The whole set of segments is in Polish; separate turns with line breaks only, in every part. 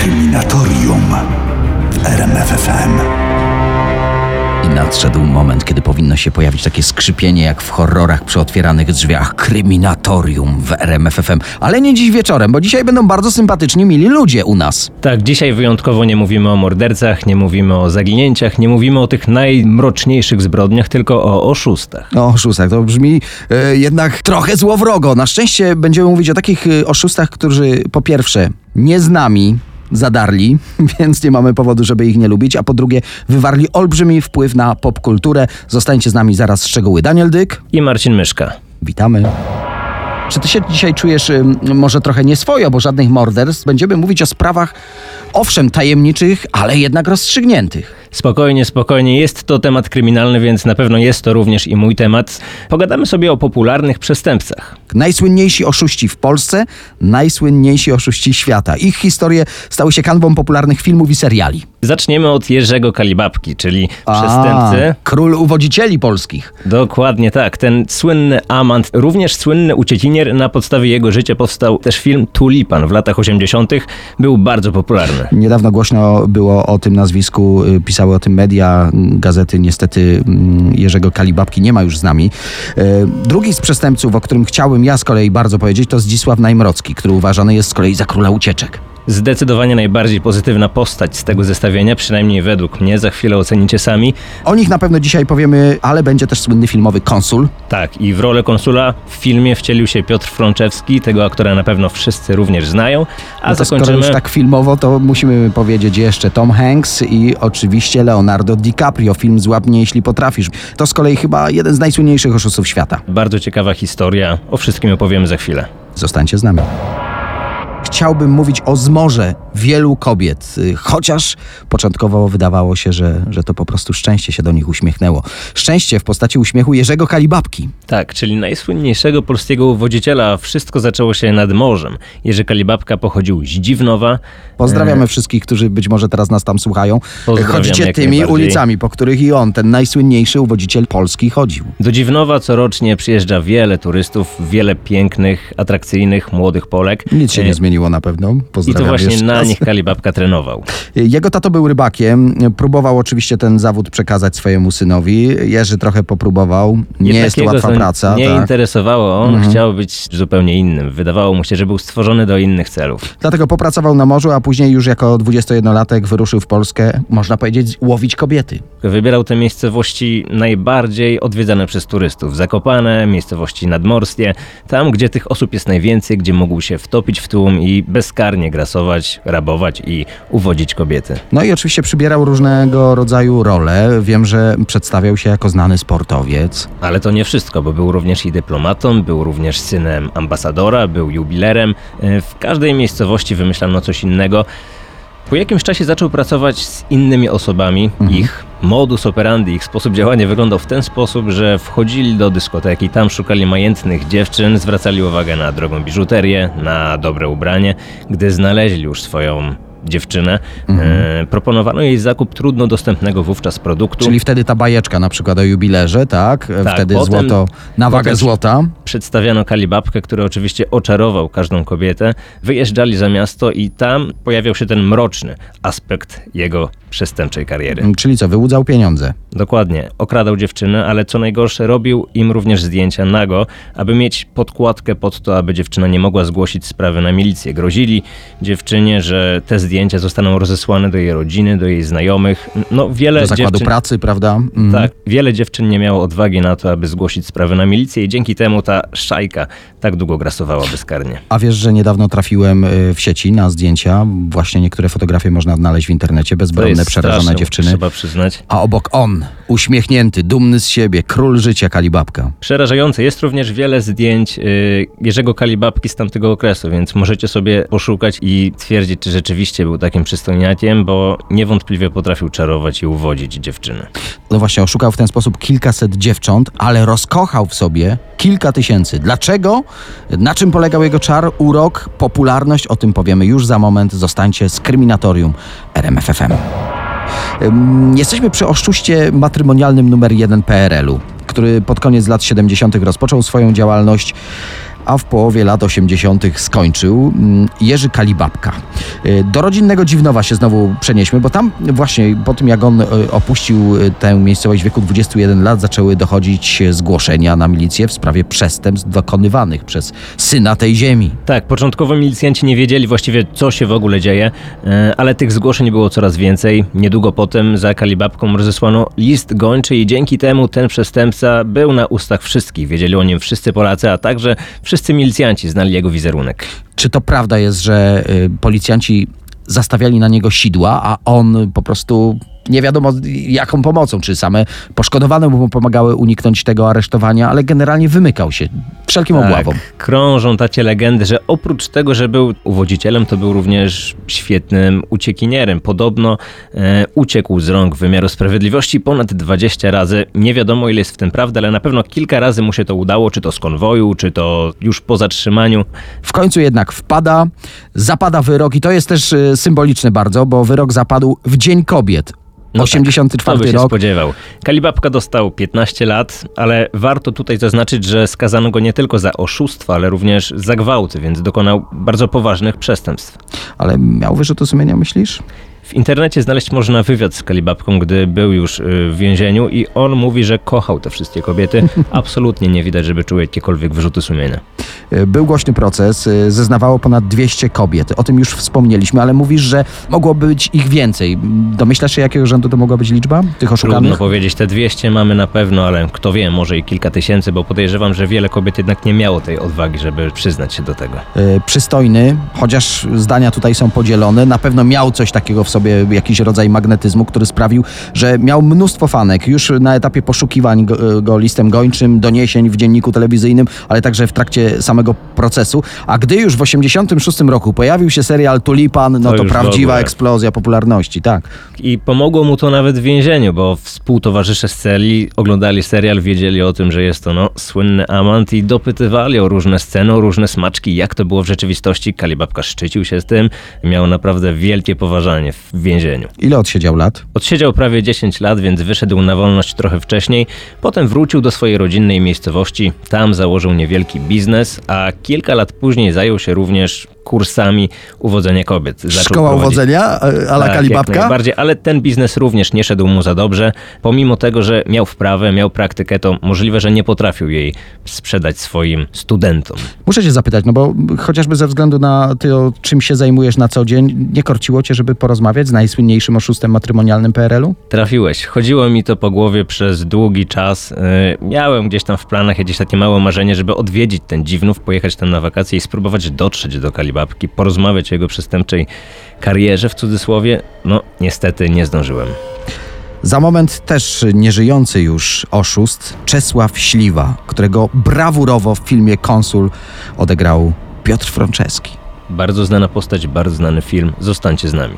Kryminatorium w RMFFM.
I nadszedł moment, kiedy powinno się pojawić takie skrzypienie jak w horrorach przy otwieranych drzwiach. Kryminatorium w RMFFM. Ale nie dziś wieczorem, bo dzisiaj będą bardzo sympatyczni, mili ludzie u nas.
Tak, dzisiaj wyjątkowo nie mówimy o mordercach, nie mówimy o zaginięciach, nie mówimy o tych najmroczniejszych zbrodniach, tylko o oszustach.
O oszustach, to brzmi e, jednak trochę złowrogo. Na szczęście będziemy mówić o takich e, oszustach, którzy po pierwsze nie z nami zadarli, więc nie mamy powodu, żeby ich nie lubić, a po drugie wywarli olbrzymi wpływ na popkulturę. Zostańcie z nami zaraz szczegóły. Daniel Dyk,
I Marcin Myszka.
witamy. Czy ty się dzisiaj czujesz ym, może trochę nieswojo, bo żadnych morderstw? Będziemy mówić o sprawach, owszem, tajemniczych, ale jednak rozstrzygniętych.
Spokojnie, spokojnie, jest to temat kryminalny, więc na pewno jest to również i mój temat. Pogadamy sobie o popularnych przestępcach.
Najsłynniejsi oszuści w Polsce, najsłynniejsi oszuści świata. Ich historie stały się kanwą popularnych filmów i seriali.
Zaczniemy od Jerzego Kalibabki, czyli
A,
przestępcy.
Król uwodzicieli polskich.
Dokładnie tak, ten słynny amant, również słynny uciekinier, na podstawie jego życia powstał też film Tulipan w latach 80. Był bardzo popularny.
Niedawno głośno było o tym nazwisku, y, pisały o tym media, gazety. Niestety mm, Jerzego Kalibabki nie ma już z nami. E, Drugi z przestępców, o którym chciałbym ja z kolei bardzo powiedzieć, to Zdzisław Najmrocki, który uważany jest z kolei za króla ucieczek.
Zdecydowanie najbardziej pozytywna postać z tego zestawienia, przynajmniej według mnie, za chwilę ocenicie sami.
O nich na pewno dzisiaj powiemy, ale będzie też słynny filmowy Konsul.
Tak, i w rolę konsula w filmie wcielił się Piotr Frączewski, tego aktora na pewno wszyscy również znają. A
No to skoro
zakończymy...
już tak filmowo, to musimy powiedzieć jeszcze Tom Hanks i oczywiście Leonardo DiCaprio. Film Złap mnie, jeśli potrafisz. To z kolei chyba jeden z najsłynniejszych oszustów świata.
Bardzo ciekawa historia, o wszystkim opowiemy za chwilę.
Zostańcie z nami. Chciałbym mówić o zmorze wielu kobiet, y, chociaż początkowo wydawało się, że, że to po prostu szczęście się do nich uśmiechnęło. Szczęście w postaci uśmiechu Jerzego Kalibabki.
Tak, czyli najsłynniejszego polskiego uwodziciela. Wszystko zaczęło się nad morzem. Jerzy Kalibabka pochodził z Dziwnowa.
Pozdrawiamy wszystkich, którzy być może teraz nas tam słuchają.
Jak
tymi ulicami, po których i on, ten najsłynniejszy uwodziciel Polski, chodził.
Do Dziwnowa corocznie przyjeżdża wiele turystów, wiele pięknych, atrakcyjnych, młodych Polek.
Nic się
E,
nie zmieniło na pewno.
I
Pozdrawiam
to właśnie na
raz.
nich Kalibabka trenował.
Jego tato był rybakiem, próbował oczywiście ten zawód przekazać swojemu synowi. Jerzy trochę popróbował. Nie jest to łatwa
to
praca.
Nie
tak. Mhm.
interesowało, on chciał być zupełnie innym. Wydawało mu się, że był stworzony do innych celów.
Dlatego popracował na morzu, a później już jako 21-latek wyruszył w Polskę, można powiedzieć, łowić kobiety.
Wybierał te miejscowości najbardziej odwiedzane przez turystów. Zakopane, miejscowości nadmorskie, tam gdzie tych osób jest najwięcej, gdzie mógł się wtopić w tłum i bezkarnie grasować, rabować i uwodzić kobiety.
No i oczywiście przybierał różnego rodzaju role. Wiem, że przedstawiał się jako znany sportowiec.
Ale to nie wszystko, bo był również i dyplomatą, był również synem ambasadora, był jubilerem. E, W każdej miejscowości wymyślano coś innego. Po jakimś czasie zaczął pracować z innymi osobami. Ich modus operandi, ich sposób działania wyglądał w ten sposób, że wchodzili do dyskoteki, tam szukali majętnych dziewczyn, zwracali uwagę na drogą biżuterię, na dobre ubranie. Gdy znaleźli już swoją dziewczynę, e, proponowano jej zakup trudno dostępnego wówczas produktu.
Czyli wtedy ta bajeczka na przykład o jubilerze, tak?
Tak,
wtedy
potem-
złoto na wagę złota.
Przedstawiano Kalibabkę, który oczywiście oczarował każdą kobietę. Wyjeżdżali za miasto i tam pojawiał się ten mroczny aspekt jego przestępczej kariery.
Czyli co, wyłudzał pieniądze.
Dokładnie, okradał dziewczynę, ale co najgorsze, robił im również zdjęcia nago, aby mieć podkładkę pod to, aby dziewczyna nie mogła zgłosić sprawy na milicję. Grozili dziewczynie, że te zdjęcia zostaną rozesłane do jej rodziny, do jej znajomych. No wiele
Do zakładu
dziewczyn...
pracy, prawda? Mhm.
Tak, wiele dziewczyn nie miało odwagi na to, aby zgłosić sprawę na milicję i dzięki temu ta szajka tak długo grasowała bezkarnie.
A wiesz, że niedawno trafiłem y, w sieci na zdjęcia. Właśnie niektóre fotografie można znaleźć w internecie.
To Jest
przerażone
straszne,
dziewczyny.
Trzeba przyznać.
A obok on, uśmiechnięty, dumny z siebie, król życia Kalibabka.
Przerażające. Jest również wiele zdjęć y, Jerzego Kalibabki z tamtego okresu, więc możecie sobie poszukać i twierdzić, czy rzeczywiście był takim przystojniakiem, bo niewątpliwie potrafił czarować i uwodzić dziewczyny.
No właśnie, oszukał w ten sposób kilkaset dziewcząt, ale rozkochał w sobie kilka tysięcy. Dlaczego? Na czym polegał jego czar, urok, popularność? O tym powiemy już za moment. Zostańcie z kryminatorium RMFFM. Jesteśmy przy oszczęście matrymonialnym numer jeden PRL-u, który pod koniec lat 70. rozpoczął swoją działalność, a w połowie lat 80. skończył mm, Jerzy Kalibabka. Y, Do rodzinnego Dziwnowa się znowu przenieśmy, bo tam właśnie po tym jak on y, opuścił y, tę miejscowość w wieku 21 lat zaczęły dochodzić zgłoszenia na milicję w sprawie przestępstw dokonywanych przez syna tej ziemi.
Tak, początkowo milicjanci nie wiedzieli właściwie, co się w ogóle dzieje, ale tych zgłoszeń było coraz więcej. Niedługo potem za Kalibabką rozesłano list gończy i dzięki temu ten przestępca był na ustach wszystkich. Wiedzieli o nim wszyscy Polacy, a także wszyscy milicjanci znali jego wizerunek.
Czy to prawda jest, że y, policjanci zastawiali na niego sidła, a on po prostu nie wiadomo jaką pomocą, czy same poszkodowane mu pomagały uniknąć tego aresztowania, ale generalnie wymykał się wszelkim obławom.
Tak, krążą takie legendy, że oprócz tego, że był uwodzicielem, to był również świetnym uciekinierem. Podobno e, uciekł z rąk wymiaru sprawiedliwości ponad 20 razy. Nie wiadomo ile jest w tym prawdy, ale na pewno kilka razy mu się to udało, czy to z konwoju, czy to już po zatrzymaniu.
W końcu jednak wpada, zapada wyrok i to jest też y, symboliczne bardzo, bo wyrok zapadł w Dzień Kobiet.
No tak,
84
Kto by się
rok.
spodziewał. Kalibabka dostał 15 lat, ale warto tutaj zaznaczyć, że skazano go nie tylko za oszustwo, ale również za gwałty, więc dokonał bardzo poważnych przestępstw.
Ale miał wyrzuty sumienia, myślisz?
W internecie znaleźć można wywiad z Kalibabką, gdy był już y, w więzieniu i on mówi, że kochał te wszystkie kobiety. Absolutnie nie widać, żeby czuł jakiekolwiek wyrzuty sumienia.
Y, Był głośny proces, y, zeznawało ponad 200 kobiet. O tym już wspomnieliśmy, ale mówisz, że mogło być ich więcej. Domyślasz się, jakiego rzędu to mogła być liczba tych
Trudno
oszukanych?
powiedzieć, te 200 mamy na pewno, ale kto wie, może i kilka tysięcy, bo podejrzewam, że wiele kobiet jednak nie miało tej odwagi, żeby przyznać się do tego.
Y, Przystojny, chociaż zdania tutaj są podzielone, na pewno miał coś takiego w sobie, jakiś rodzaj magnetyzmu, który sprawił, że miał mnóstwo fanek. Już na etapie poszukiwań go, go listem gończym, doniesień w dzienniku telewizyjnym, ale także w trakcie samego procesu. A gdy już w 86 roku pojawił się serial Tulipan, no
To
to, prawdziwa eksplozja popularności, tak.
I pomogło mu to nawet w więzieniu, bo współtowarzysze z celi oglądali serial, wiedzieli o tym, że jest to no, słynny amant i dopytywali o różne sceny, o różne smaczki, jak to było w rzeczywistości. Kalibabka szczycił się z tym, miał naprawdę wielkie poważanie w więzieniu.
Ile odsiedział lat?
Odsiedział prawie 10 lat, więc wyszedł na wolność trochę wcześniej. Potem wrócił do swojej rodzinnej miejscowości. Tam założył niewielki biznes, a kilka lat później zajął się również kursami uwodzenia kobiet.
Szkoła
prowadzić-
uwodzenia, e, ala
tak,
Kalibabka?
Jak najbardziej, ale ten biznes również nie szedł mu za dobrze. Pomimo tego, że miał wprawę, miał praktykę, to możliwe, że nie potrafił jej sprzedać swoim studentom.
Muszę cię zapytać, no bo chociażby ze względu na to, czym się zajmujesz na co dzień, nie korciło cię, żeby porozmawiać z najsłynniejszym oszustem matrymonialnym PRL-u?
Trafiłeś. Chodziło mi to po głowie przez długi czas. Yy, Miałem gdzieś tam w planach jakieś takie małe marzenie, żeby odwiedzić ten dziwnów, pojechać tam na wakacje i spróbować dotrzeć do Kalibabki, porozmawiać o jego przestępczej karierze w cudzysłowie. No, niestety nie zdążyłem.
Za moment też nieżyjący już oszust Czesław Śliwa, którego brawurowo w filmie Konsul odegrał Piotr Franceski.
Bardzo znana postać, bardzo znany film. Zostańcie z nami.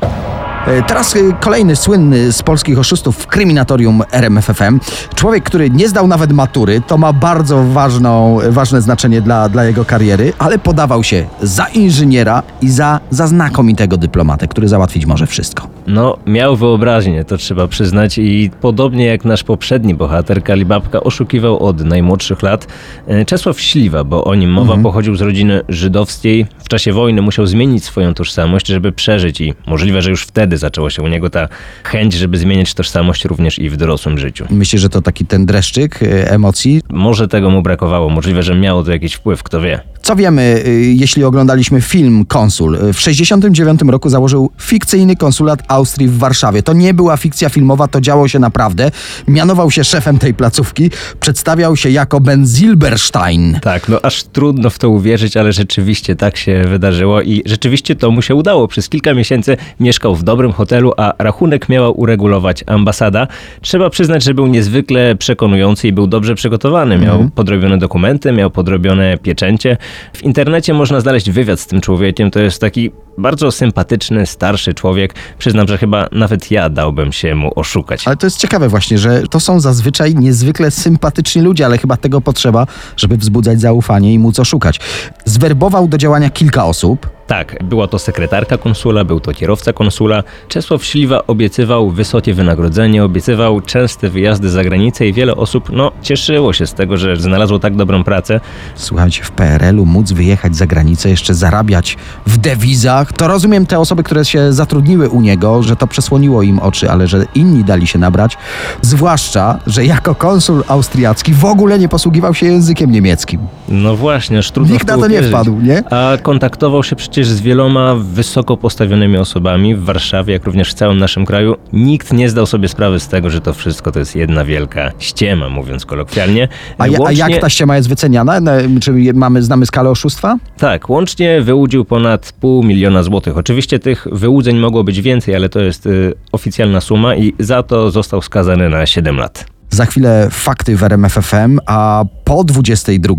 E, Teraz e, kolejny słynny z polskich oszustów w kryminatorium RMFFM. Człowiek, który nie zdał nawet matury, to ma bardzo ważną, ważne znaczenie dla, dla jego kariery, ale podawał się za inżyniera i za, za znakomitego dyplomatę, który załatwić może wszystko.
No, miał wyobraźnię, to trzeba przyznać i podobnie jak nasz poprzedni bohater, Kalibabka oszukiwał od najmłodszych lat. E, Czesław Śliwa, bo o nim mowa, pochodził z rodziny żydowskiej. W czasie wojny musiał zmienić swoją tożsamość, żeby przeżyć i możliwe, że już wtedy zaczęła się u niego ta chęć, żeby zmieniać tożsamość również i w dorosłym życiu.
Myślę, że to taki ten dreszczyk e, emocji.
Może tego mu brakowało, możliwe, że miało to jakiś wpływ, kto wie.
Co wiemy, y, jeśli oglądaliśmy film Konsul? W 1969 roku założył fikcyjny konsulat Austrii w Warszawie. To nie była fikcja filmowa, to działo się naprawdę. Mianował się szefem tej placówki, przedstawiał się jako Ben Silberstein.
Tak, no aż trudno w to uwierzyć, ale rzeczywiście tak się wydarzyło i rzeczywiście to mu się udało. Przez kilka miesięcy mieszkał w dobrym hotelu, a rachunek miała uregulować ambasada. Trzeba przyznać, że był niezwykle przekonujący i był dobrze przygotowany. Miał podrobione dokumenty, miał podrobione pieczęcie. W internecie można znaleźć wywiad z tym człowiekiem. To jest taki Bardzo sympatyczny, starszy człowiek. Przyznam, że chyba nawet ja dałbym się mu oszukać.
Ale to jest ciekawe właśnie, że to są zazwyczaj niezwykle sympatyczni ludzie, ale chyba tego potrzeba, żeby wzbudzać zaufanie i móc oszukać. Zwerbował do działania kilka osób.
Tak, była to sekretarka konsula, był to kierowca konsula. Czesław Śliwa obiecywał wysokie wynagrodzenie, obiecywał częste wyjazdy za granicę i wiele osób no, cieszyło się z tego, że znalazło tak dobrą pracę.
Słuchajcie, w PRL-u móc wyjechać za granicę, jeszcze zarabiać w dewizach, to rozumiem te osoby, które się zatrudniły u niego, że to przesłoniło im oczy, ale że inni dali się nabrać. Zwłaszcza, że jako konsul austriacki w ogóle nie posługiwał się językiem niemieckim.
No właśnie, aż trudno
Nikt na to nie wpadł, nie?
A kontaktował się przecież z wieloma wysoko postawionymi osobami w Warszawie, jak również w całym naszym kraju. Nikt nie zdał sobie sprawy z tego, że to wszystko to jest jedna wielka ściema, mówiąc kolokwialnie.
A, ja, a
Łącznie-
jak ta ściema jest wyceniana? Na- Czy mamy, znamy skalę oszustwa?
Tak, łącznie wyłudził ponad pół miliona złotych. Oczywiście tych wyłudzeń mogło być więcej, ale to jest y, oficjalna suma i za to został skazany na 7 lat.
Za chwilę fakty w RMF FM, a po 22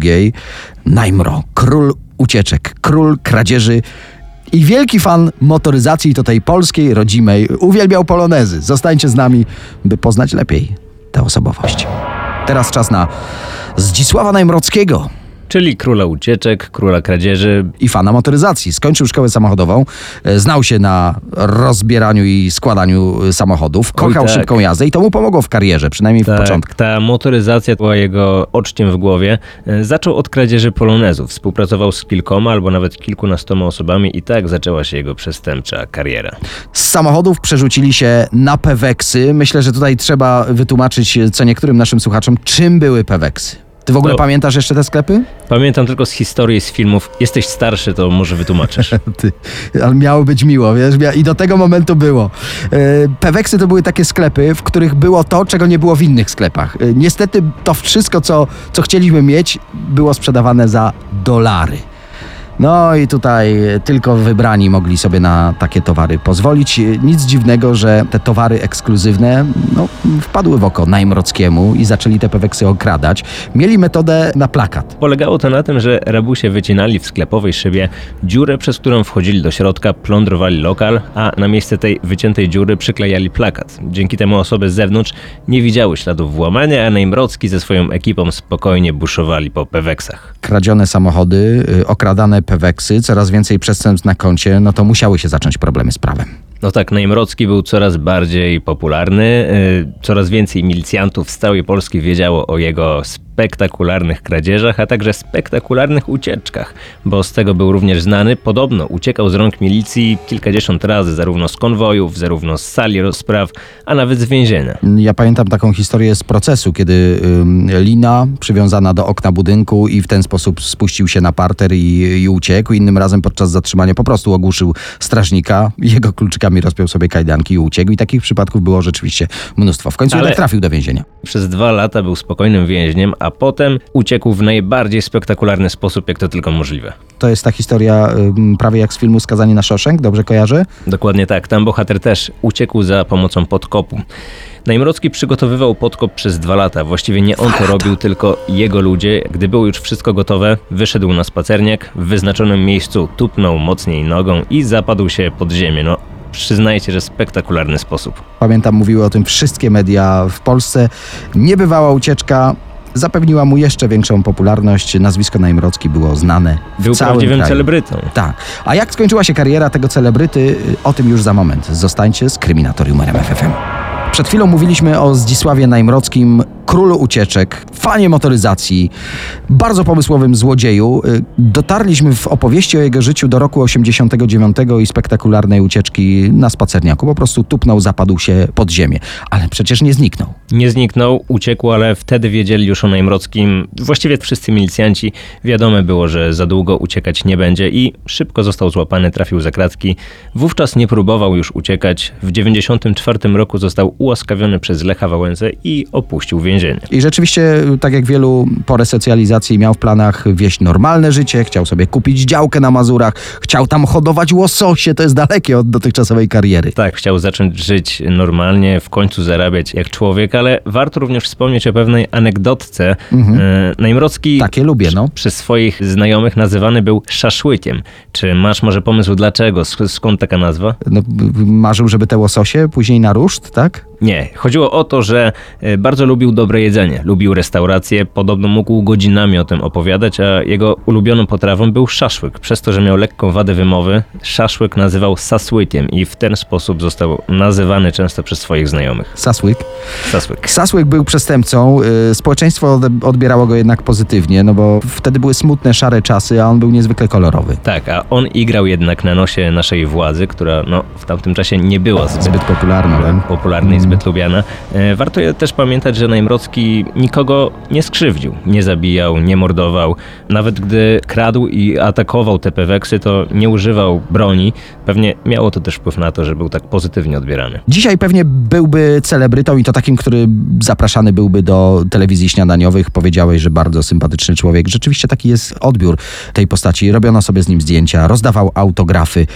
Najmro, król ucieczek, król kradzieży i wielki fan motoryzacji to tej polskiej, rodzimej. Uwielbiał polonezy. Zostańcie z nami, by poznać lepiej tę osobowość. Teraz czas na Zdzisława Najmrockiego
Czyli króla ucieczek, króla kradzieży.
i fana motoryzacji. Skończył szkołę samochodową, e, znał się na rozbieraniu i składaniu e, samochodów, kochał
tak.
szybką jazdę i to mu pomogło w karierze, przynajmniej w początku.
Tak, ta motoryzacja była jego oczkiem w głowie. E, Zaczął od kradzieży polonezów. Współpracował z kilkoma albo nawet kilkunastoma osobami i tak zaczęła się jego przestępcza kariera.
Z samochodów przerzucili się na peweksy. Myślę, że tutaj trzeba wytłumaczyć co niektórym naszym słuchaczom, czym były peweksy. Ty w ogóle
No.
pamiętasz jeszcze te sklepy?
Pamiętam tylko z historii, z filmów. Jesteś starszy, to może wytłumaczysz.
Ty, ale miało być miło, wiesz? I do tego momentu było. E, Peweksy to były takie sklepy, w których było to, czego nie było w innych sklepach. E, Niestety to wszystko, co, co chcieliśmy mieć, było sprzedawane za dolary. No i tutaj tylko wybrani mogli sobie na takie towary pozwolić. Nic dziwnego, że te towary ekskluzywne no, wpadły w oko Najmrockiemu i zaczęli te peweksy okradać. Mieli metodę na plakat.
Polegało to na tym, że rabusie wycinali w sklepowej szybie dziurę, przez którą wchodzili do środka, plądrowali lokal, a na miejsce tej wyciętej dziury przyklejali plakat. Dzięki temu osoby z zewnątrz nie widziały śladów włamania, a Najmrocki ze swoją ekipą spokojnie buszowali po peweksach.
kradzione samochody, y, okradane peweksy, coraz więcej przestępstw na koncie, no to musiały się zacząć problemy z prawem.
No tak, Najmrocki był coraz bardziej popularny, yy, coraz więcej milicjantów z całej Polski wiedziało o jego spektakularnych kradzieżach, a także spektakularnych ucieczkach, bo z tego był również znany. Podobno uciekał z rąk milicji kilkadziesiąt razy, zarówno z konwojów, zarówno z sali rozpraw, a nawet z więzienia.
Ja pamiętam taką historię z procesu, kiedy lina przywiązana do okna budynku i w ten sposób spuścił się na parter i, i uciekł. Innym razem podczas zatrzymania po prostu ogłuszył strażnika, jego kluczykami rozpiął sobie kajdanki i uciekł. I takich przypadków było rzeczywiście mnóstwo. W końcu
Ale-
jednak trafił do więzienia.
Przez dwa lata był spokojnym więźniem, a potem uciekł w najbardziej spektakularny sposób, jak to tylko możliwe.
To jest ta historia prawie jak z filmu Skazani na Shawshank, dobrze kojarzę?
Dokładnie tak. Tam bohater też uciekł za pomocą podkopu. Najmrocki przygotowywał podkop przez dwa lata. Właściwie nie on to robił, tylko jego ludzie. Gdy było już wszystko gotowe, wyszedł na spacerniak, w wyznaczonym miejscu tupnął mocniej nogą i zapadł się pod ziemię. No, przyznajcie, że spektakularny sposób.
Pamiętam, mówiły o tym wszystkie media w Polsce. Niebywała ucieczka zapewniła mu jeszcze większą popularność. Nazwisko Najmrocki było znane w
Był
całym
prawdziwym
kraju.
celebrytą.
Tak. A jak skończyła się kariera tego celebryty, y, o tym już za moment. Zostańcie z Kryminatorium RMFFM. Przed chwilą mówiliśmy o Zdzisławie Najmrockim, królu ucieczek, fanie motoryzacji, bardzo pomysłowym złodzieju. Y, Dotarliśmy w opowieści o jego życiu do roku 89 i spektakularnej ucieczki na spacerniaku. Po prostu tupnął, zapadł się pod ziemię. Ale przecież nie zniknął.
Nie zniknął, uciekł, ale wtedy wiedzieli już o Najmrockim. Właściwie wszyscy milicjanci. Wiadome było, że za długo uciekać nie będzie i szybko został złapany, trafił za kratki. Wówczas nie próbował już uciekać. W 94 roku został ułaskawiony przez Lecha Wałęsę i opuścił więzienie. Więzienie.
I rzeczywiście, tak jak wielu po resocjalizacji miał w planach wieść normalne życie, chciał sobie kupić działkę na Mazurach, chciał tam hodować łososie, to jest dalekie od dotychczasowej kariery.
Tak, chciał zacząć żyć normalnie, w końcu zarabiać jak człowiek, ale warto również wspomnieć o pewnej anegdotce. Mhm. Najmrocki
Takie lubię, no.
przez swoich znajomych nazywany był szaszłykiem. Czy masz może pomysł dlaczego? Sk- Skąd taka nazwa?
no marzył, żeby te łososie później na ruszt, tak?
Nie, chodziło o to, że e, bardzo lubił dobre jedzenie, lubił restauracje, podobno mógł godzinami o tym opowiadać, a jego ulubioną potrawą był szaszłyk. Przez to, że miał lekką wadę wymowy, szaszłyk nazywał sasłykiem i w ten sposób został nazywany często przez swoich znajomych.
Sasłyk.
Sasłyk.
Sasłyk był przestępcą, y, społeczeństwo odbierało go jednak pozytywnie, no bo wtedy były smutne, szare czasy, a on był niezwykle kolorowy.
Tak, a on igrał jednak na nosie naszej władzy, która no, w tamtym czasie nie była zbyt,
Zbyt
popularna i zbyt lubiana. E, Warto też pamiętać, że Najmrocki nikogo nie skrzywdził, nie zabijał, nie mordował. Nawet gdy kradł i atakował te peweksy, to nie używał broni. Pewnie miało to też wpływ na to, że był tak pozytywnie odbierany.
Dzisiaj pewnie byłby celebrytą i to takim, który zapraszany byłby do telewizji śniadaniowych. Powiedziałeś, że bardzo sympatyczny człowiek. Rzeczywiście taki jest odbiór tej postaci. Robiono sobie z nim zdjęcia, rozdawał autografy.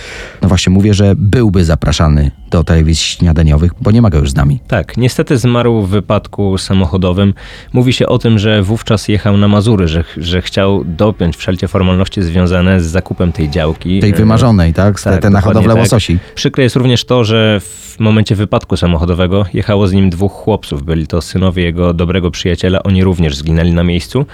No właśnie mówię, że byłby zapraszany do telewizji śniadaniowych, bo nie ma go już z nami.
Tak, niestety zmarł w wypadku samochodowym. Mówi się o tym, że wówczas jechał na Mazury, że, że chciał dopiąć wszelkie formalności związane z zakupem tej działki.
Tej
E,
wymarzonej, tak?
tak,
Te na hodowlę
tak.
łososi.
Przykre jest również to, że w momencie wypadku samochodowego jechało z nim dwóch chłopców. Byli to synowie jego dobrego przyjaciela, oni również zginęli na miejscu.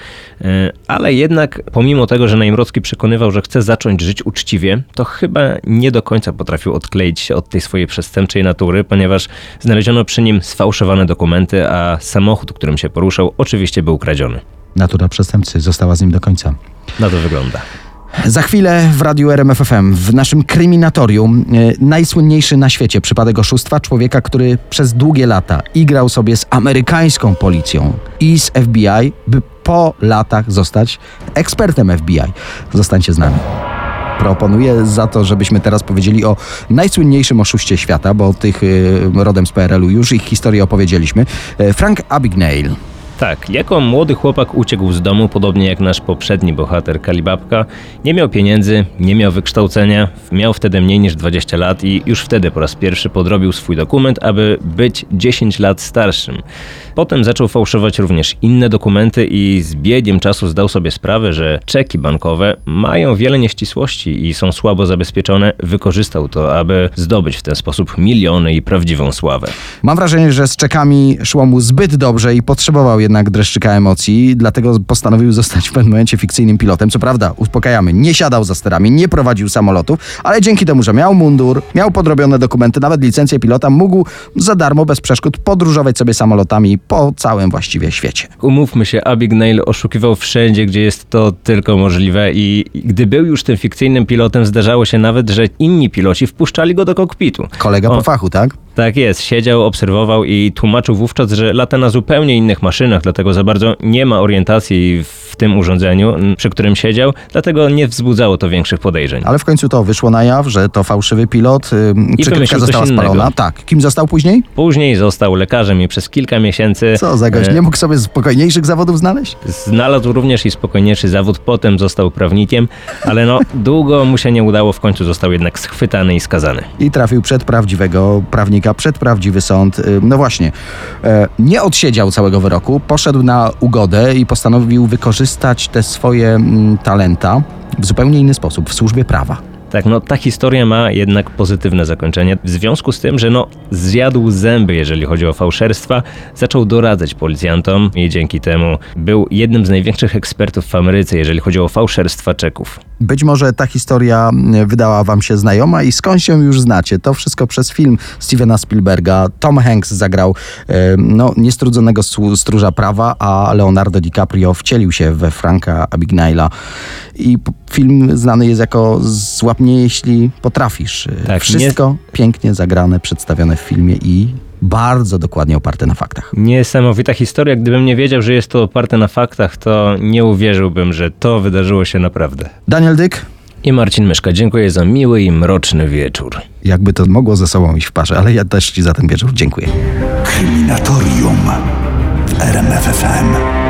E, Ale jednak, pomimo tego, że Najmrocki przekonywał, że chce zacząć żyć uczciwie, to chyba nie do końca potrafił odkleić się od tej swojej przestępczej natury, ponieważ znaleziono przy nim sfałszowane dokumenty, a samochód, którym się poruszał, oczywiście był kradziony.
Natura przestępcy została z nim do końca.
Na to wygląda.
Za chwilę w radiu RMFFM, w naszym kryminatorium, e, najsłynniejszy na świecie przypadek oszustwa człowieka, który przez długie lata igrał sobie z amerykańską policją i z FBI, by po latach zostać ekspertem FBI. Zostańcie z nami. Proponuję za to, żebyśmy teraz powiedzieli o najsłynniejszym oszuście świata, bo tych e, rodem z PRL-u już ich historię opowiedzieliśmy. E, Frank Abagnale.
Tak, jako młody chłopak uciekł z domu, podobnie jak nasz poprzedni bohater Kalibabka. Nie miał pieniędzy, nie miał wykształcenia, miał wtedy mniej niż 20 lat i już wtedy po raz pierwszy podrobił swój dokument, aby być 10 lat starszym. Potem zaczął fałszować również inne dokumenty i z biegiem czasu zdał sobie sprawę, że czeki bankowe mają wiele nieścisłości i są słabo zabezpieczone. Wykorzystał to, aby zdobyć w ten sposób miliony i prawdziwą sławę.
Mam wrażenie, że z czekami szło mu zbyt dobrze i potrzebował jednak dreszczyka emocji, dlatego postanowił zostać w pewnym momencie fikcyjnym pilotem. Co prawda, uspokajamy, nie siadał za sterami, nie prowadził samolotów, ale dzięki temu, że miał mundur, miał podrobione dokumenty, nawet licencję pilota, mógł za darmo, bez przeszkód podróżować sobie samolotami po całym właściwie świecie.
Umówmy się, Abigail oszukiwał wszędzie, gdzie jest to tylko możliwe i gdy był już tym fikcyjnym pilotem, zdarzało się nawet, że inni piloci wpuszczali go do kokpitu.
Kolega
O.
po fachu, tak?
Tak jest, siedział, obserwował i tłumaczył wówczas, że lata na zupełnie innych maszynach, dlatego za bardzo nie ma orientacji w tym urządzeniu, m, przy którym siedział, dlatego nie wzbudzało to większych podejrzeń.
Ale w końcu to wyszło na jaw, że to fałszywy pilot, ym, przykrywka została spalona. Tak. Kim został później?
Później został lekarzem i przez kilka miesięcy
Co za gość,
e,
nie mógł sobie spokojniejszych zawodów znaleźć?
Znalazł również i spokojniejszy zawód, potem został prawnikiem, ale no długo mu się nie udało, w końcu został jednak schwytany i skazany.
i trafił przed prawdziwego prawnika, przed prawdziwy sąd. Y, No właśnie, e, nie odsiedział całego wyroku, poszedł na ugodę i postanowił wykorzystać te swoje mm, talenta w zupełnie inny sposób, w służbie prawa.
Tak, no ta historia ma jednak pozytywne zakończenie. W związku z tym, że no zjadł zęby, jeżeli chodzi o fałszerstwa, zaczął doradzać policjantom i dzięki temu był jednym z największych ekspertów w Ameryce, jeżeli chodzi o fałszerstwa czeków.
Być może ta historia wydała wam się znajoma i skąd się już znacie. To wszystko przez film Stevena Spielberga. Tom Hanks zagrał e, no, niestrudzonego stru- stróża prawa, a Leonardo DiCaprio wcielił się we Franka Abagnale'a. I film znany jest jako Złap mnie, jeśli potrafisz. E,
Tak,
Wszystko pięknie zagrane, przedstawione w filmie i bardzo dokładnie oparte na faktach.
Niesamowita historia. Gdybym nie wiedział, że jest to oparte na faktach, to nie uwierzyłbym, że to wydarzyło się naprawdę.
Daniel Dyk,
I Marcin Myszka, dziękuję za miły i mroczny wieczór.
jakby to mogło ze sobą iść w parze, ale ja też ci za ten wieczór dziękuję.
Kryminatorium w
RMFFM.